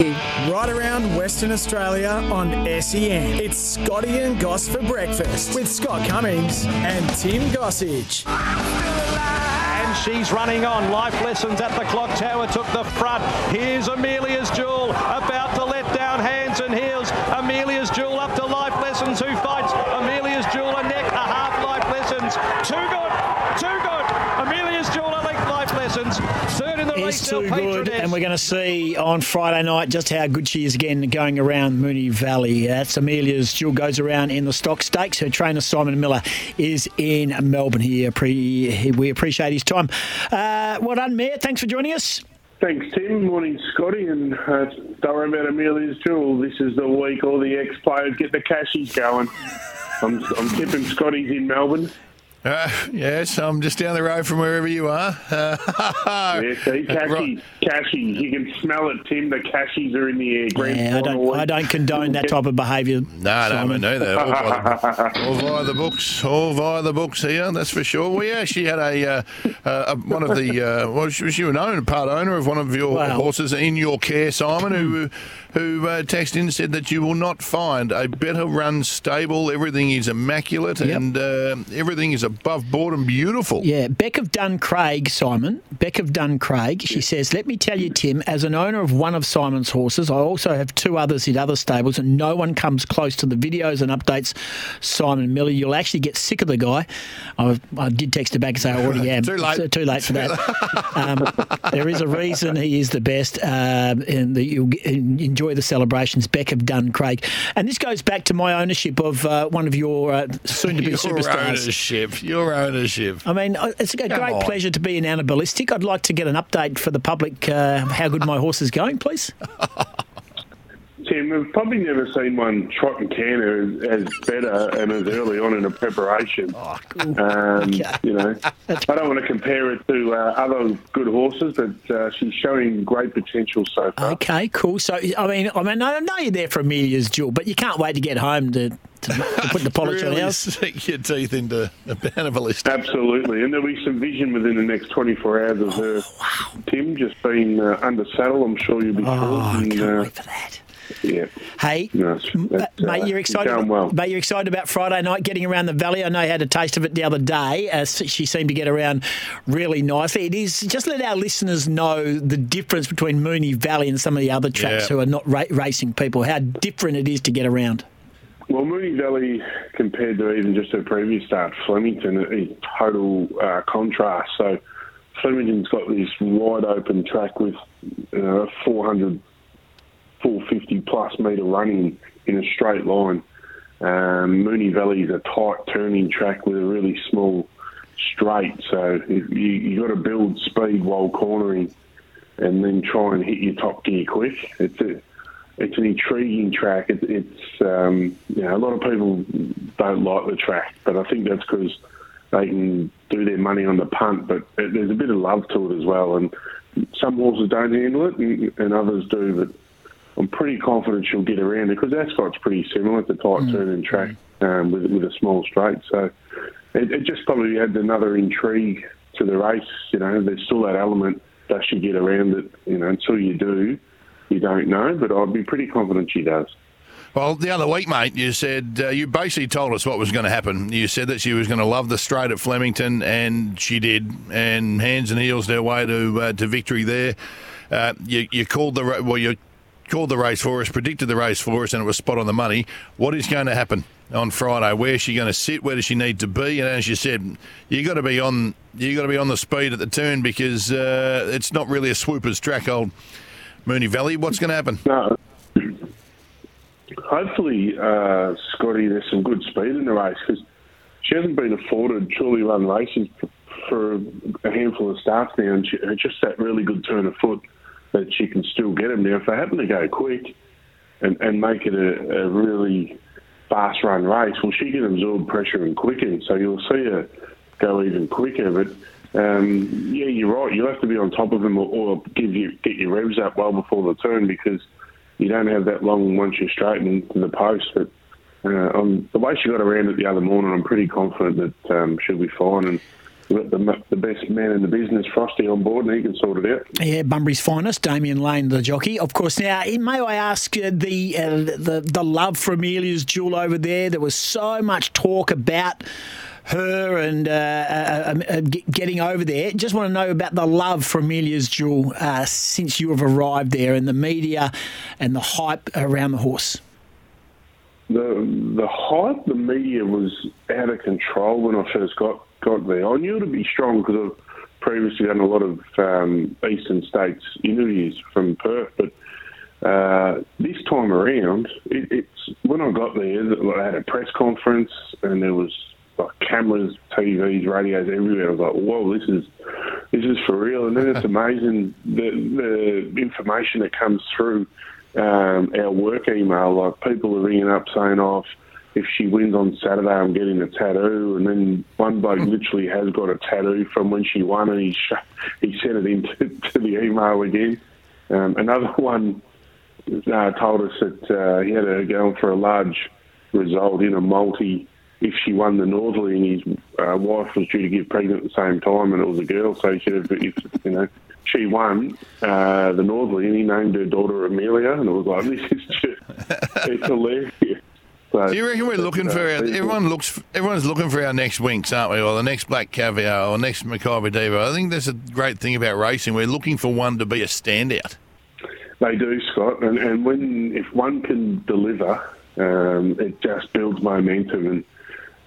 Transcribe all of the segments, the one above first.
Right around Western Australia on SEN. It's Scotty and Goss for breakfast with Scott Cummings and Tim Gossage. And she's running on. Life lessons at the clock tower took the front. Here's Amelia's Jewel about to let down hands and heels. Amelia's Jewel up to Life Lessons who fights. Amelia's Jewel a neck, a half Life Lessons. Too good, too good. Amelia's Jewel a length Life Lessons. Third in the race. is too now, good, Patroness. and we're going to see on Friday night just how good she is again going around Moonee Valley. That's Amelia's Jewel goes around in the Stutt Stakes. Her trainer Simon Miller is in Melbourne. here. we appreciate his time. Uh, well done, Mayor. Thanks for joining us. Thanks, Tim. Morning, Scotty. And uh, don't worry about Amelia's Jewel. This is the week all the ex-players get the cashies going. I'm, I'm tipping Scotty's in Melbourne. Uh, yes, I'm just down the road from wherever you are. Uh, Yeah, see, cashies, cashies. You can smell it, Tim. The cashies are in the air. Grand Yeah, I don't. I don't condone that type of behaviour. No, no, we know that. All via, the, all via the books, all via the books here. That's for sure. We actually had a uh, uh, one of the uh, was was you an owner, part owner of one of your Wow. horses in your care, Simon, who who uh, texted in and said that you will not find a better run stable. Everything is immaculate Yep. and uh, everything is above board and beautiful. Yeah, Beck of Duncraig, Simon. Beck of Duncraig. She says, Let me tell you, Tim, as an owner of one of Simon's horses, I also have two others in other stables, and no one comes close to the videos and updates Simon Miller. You'll actually get sick of the guy. I, I did text her back and say, I already am. Too late. So too late for that. um, there is a reason he is the best, and that you'll get- enjoy the celebrations. Beck of Duncraig. And this goes back to my ownership of uh, one of your uh, soon to be Your superstars. ownership, your ownership. I mean, uh, it's a great on. pleasure to be in Anna I'd like to get an update for the public uh, how good my horse is going, please. Tim, we've probably never seen one trot and canter as, as better and as early on in a preparation. Oh, cool. Um, Okay. You know, I don't want to compare it to uh, other good horses, but uh, she's showing great potential so far. Okay, cool. So, I mean, I mean, I know you're there for Amelia's jewel, but you can't wait to get home to, to, to put the polish on really ours. sink your teeth into a banner ballistic. Absolutely, and there'll be some vision within the next 24 hours of her. Oh, Tim just being uh, under saddle, I'm sure you'll be Oh, thrilled. I can't uh, wait for that. Yeah. Hey, no, that's, mate, uh, you're excited. About, well. Mate, you're excited about Friday night getting around the valley. I know you had a taste of it the other day. as she seemed to get around really nicely. It is just let our listeners know the difference between Moonee Valley and some of the other tracks yeah. who are not ra- racing people. How different it is to get around. Well, Moonee Valley, compared to even just her previous start, Flemington, uh, is total uh, contrast. So Flemington's got this wide open track with uh, 400 full 50 plus metre running in a straight line. Um, Moonee Valley is a tight turning track with a really small straight, so you, you've got to build speed while cornering and then try and hit your top gear quick. It's a, it's an intriguing track. It, it's um, you know, a lot of people don't like the track, but I think that's because they can do their money on the punt. But it, there's a bit of love to it as well, and some horses don't handle it, and, and others do. But I'm pretty confident she'll get around it because Ascot's pretty similar. A tight turning track um, with with a small straight, so it, it just probably adds another intrigue to the race. You know, there's still that element. Does she get around it? You know, until you do, you don't know. But I'd be pretty confident she does. Well, the other week, mate, you said uh, you basically told us what was going to happen. You said that she was going to love the straight at Flemington, and she did, and hands and heels their way to uh, to victory there. Uh, you, you called the well, you called the race for us, predicted the race for us, and it was spot on the money. What is going to happen on Friday? Where is she going to sit? Where does she need to be? And as you said, you got to be on you got to be on the speed at the turn because uh, it's not really a swoopers track, old Moonee Valley. What's going to happen? No. Hopefully, uh, Scotty, there's some good speed in the race because she hasn't been afforded truly run races for a handful of starts now, and she, just that really good turn of foot that she can still get them. Now, if they happen to go quick and, and make it a, a really fast run race, well, she can absorb pressure and quicken, so you'll see her go even quicker. But um, yeah, you're right. You'll have to be on top of them or, or give you get your revs up well before the turn because you don't have that long once you're straight into the post. But uh, on the way she got around it the other morning, I'm pretty confident that um, she'll be fine. And we've got the, the best man in the business, Frosty, on board, and he can sort it out. Yeah, Bunbury's finest, Damian Lane, the jockey. Of course, now, may I ask uh, the, uh, the, the love for Amelia's Jewel over there? There was so much talk about her and uh, uh, uh, uh getting over there. Just want to know about the love for Amelia's Jewel uh, since you have arrived there and the media and the hype around the horse. The the hype, the media was out of control when I first got got there. I knew it'd be strong because I've previously done a lot of um, Eastern States interviews from Perth, but. Uh, this time around, it, it's when I got there. I had a press conference, and there was like cameras, TVs, radios everywhere. I was like, whoa, this is this is for real. And then it's amazing the the information that comes through um, our work email. Like people are ringing up saying, "Oh, if she wins on Saturday, I'm getting a tattoo." And then one bloke literally has got a tattoo from when she won, and he sh- he sent it into to the email again. Um, another one uh, told us that uh, he had to go for a large result in a multi if she won the Northerly and his uh, wife was due to get pregnant at the same time and it was a girl, so she if, if you know she won uh, the Northerly and he named her daughter Amelia, and it was like this is just it's hilarious. So, Do you reckon we're looking for our, everyone looks everyone's looking for our next Winx, aren't we? Or the next Black Caviar or next Makybe Diva. I think that's a great thing about racing. We're looking for one to be a standout. They do, Scott, and, and when if one can deliver, um, it just builds momentum and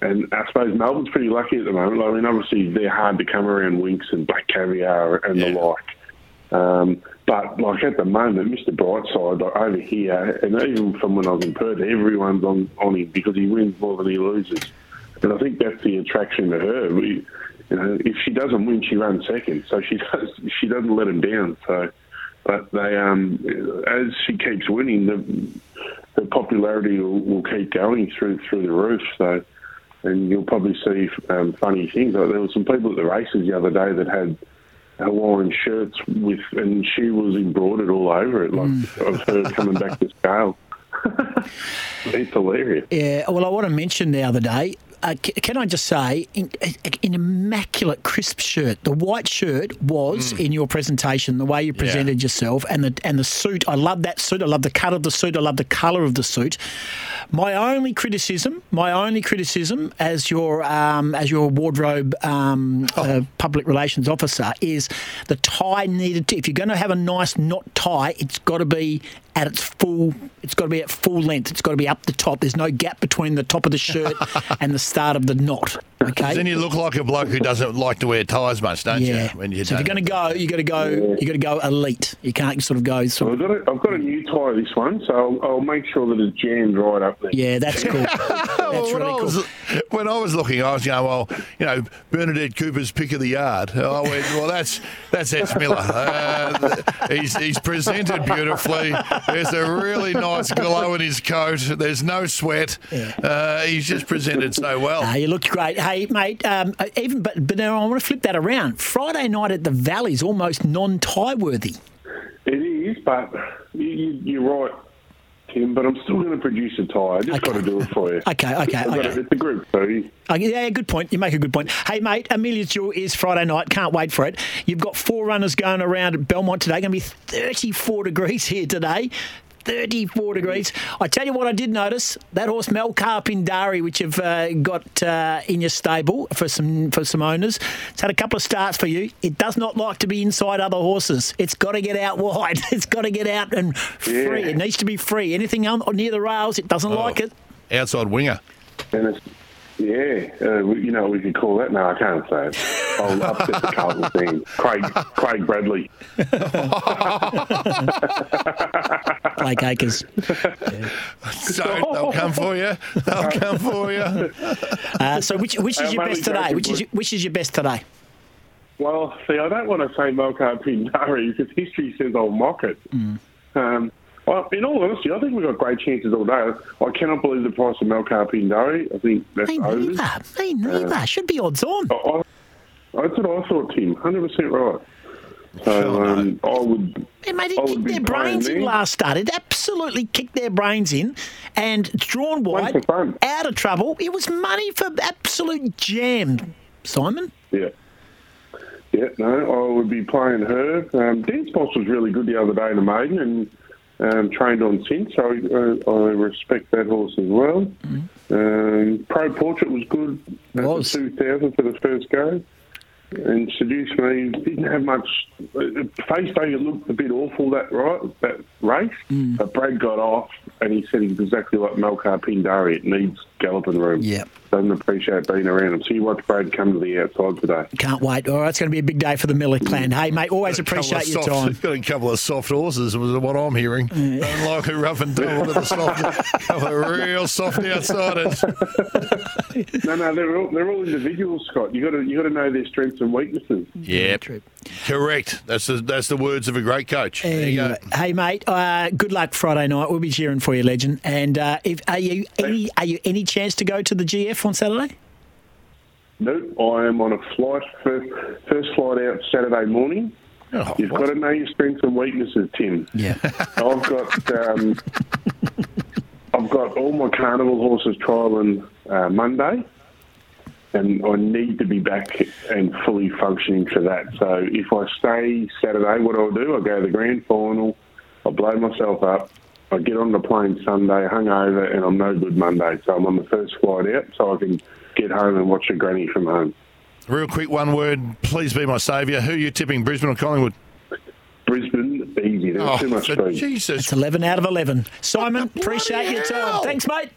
and I suppose Melbourne's pretty lucky at the moment. I mean, obviously they're hard to come around Winx and Black Caviar and yeah. the like. Um, but like at the moment, Mr. Brightside like over here, and even from when I was in Perth, everyone's on, on him because he wins more than he loses. And I think that's the attraction to her. We, you know, if she doesn't win, she runs second, so she does. She doesn't let him down. So, but they, um, as she keeps winning, the, the popularity will, will keep going through through the roof. So and you'll probably see um, funny things. Like there were some people at the races the other day that had Hawaiian shirts with, and she was embroidered all over it, like mm. of her coming back to scale. it's hilarious. Yeah, well, I want to mention the other day uh, can I just say, in, an immaculate crisp shirt. The white shirt was mm. in your presentation, the way you presented yeah. yourself, and the and the suit. I love that suit. I love the cut of the suit. I love the colour of the suit. My only criticism, my only criticism as your um, as your wardrobe um, oh. uh, public relations officer is the tie needed to. If you're going to have a nice knot tie, it's got to be at its full. It's got to be at full length. It's got to be up the top. There's no gap between the top of the shirt and the start of the knot. Okay. Then you look like a bloke who doesn't like to wear ties much, don't yeah. you? When you so if you're going to go, you got to go. You got to go elite. You can't sort of go. Sort well, I've, got a, I've got a new tie this one, so I'll, I'll, make sure that it's jammed right up there. Yeah, that's cool. that's well, really cool. Was, when I was looking, I was going, well, you know, Bernadette Cooper's pick of the yard. I went, well, that's that's S Miller. Uh, he's he's presented beautifully. There's a really nice glow in his coat. There's no sweat. Yeah. Uh, he's just presented so well. Uh, you looked great. Hey, mate. Um, even but but now I want to flip that around. Friday night at the Valley's almost non-tie worthy. It is, but you, you're right. Tim, but I'm still going to produce a tie. I just okay. got to do it for you. okay, okay, okay. It's a group, so. yeah, good point. You make a good point. Hey, mate, Amelia's Jewel is Friday night. Can't wait for it. You've got four runners going around at Belmont today. Going to be 34 degrees here today. 34 degrees. I tell you what, I did notice that horse Melcar Pindari, which you've uh, got uh, in your stable for some for some owners. It's had a couple of starts for you. It does not like to be inside other horses. It's got to get out wide. It's got to get out and free. Yeah. It needs to be free. Anything near the rails, it doesn't oh, like it. Outside winger. Dennis. Yeah, uh, you know we could call that. No, I can't say it. I'll upset the Carlton thing. Craig, Craig Bradley. Blake Acres. Yeah. So they'll come for you. They'll come for you. Uh, so which which is your best today? Which is your, which is your best today? Well, see, I don't want to say Melcar Pindari because history says I'll mock it. Um, well, in all honesty, I think we've got great chances all day. I cannot believe the price of Melcar Pindari. I think that's Me overs. neither. Me neither. Should be odds on. I, I, that's what I thought, Tim. 100% right. So um, I would. Hey, mate, it I kicked be their brains in there. last start. It absolutely kicked their brains in and drawn One wide, out of trouble. It was money for absolute jam, Simon. Yeah. Yeah, no, I would be playing her. Um, Dan Sposs was really good the other day in the maiden and um, trained on since, so uh, I respect that horse as well. Um, Pro Portrait was good Was. the 2000 for the first go. And Seduce Me didn't have much. uh, Face day, it looked a bit awful that right that race, but Brad got off and he said exactly like Melcar Pindari. It needs galloping room. Yeah. Doesn't appreciate being around him. So you watch Brad come to the outside today. Can't wait. All right, it's going to be a big day for the Miller clan. Hey, mate, always appreciate your soft- time. Got a couple of soft horses, was what I'm hearing. Don't like a rough and tumble with the soft. couple of real soft outsiders. No, no, they're all they're all individuals, Scott. You got to you got to know their strengths and weaknesses. Yep, correct. That's the that's the words of a great coach. There you go. Anyway, hey mate, uh, good luck Friday night. We'll be cheering for you, legend. And uh, if are you any are you any chance to go to the GF on Saturday? No, I am on a flight first first flight out Saturday morning. Oh, You've what? got to know your strengths and weaknesses, Tim. Yeah. I've got um, I've got all my carnival horses trialing uh, Monday, and I need to be back and fully functioning for that. So if I stay Saturday, what I'll do, I'll go to the grand final, I'll blow myself up, I get on the plane Sunday, hungover, and I'm no good Monday. So I'm on the first flight out, so I can get home and watch a granny from home. Real quick, one word. Please be my saviour. Who are you tipping, Brisbane or Collingwood? Brisbane, easy. There's Oh, too much for. Jesus It's eleven out of eleven. Simon, appreciate your time. Thanks, mate.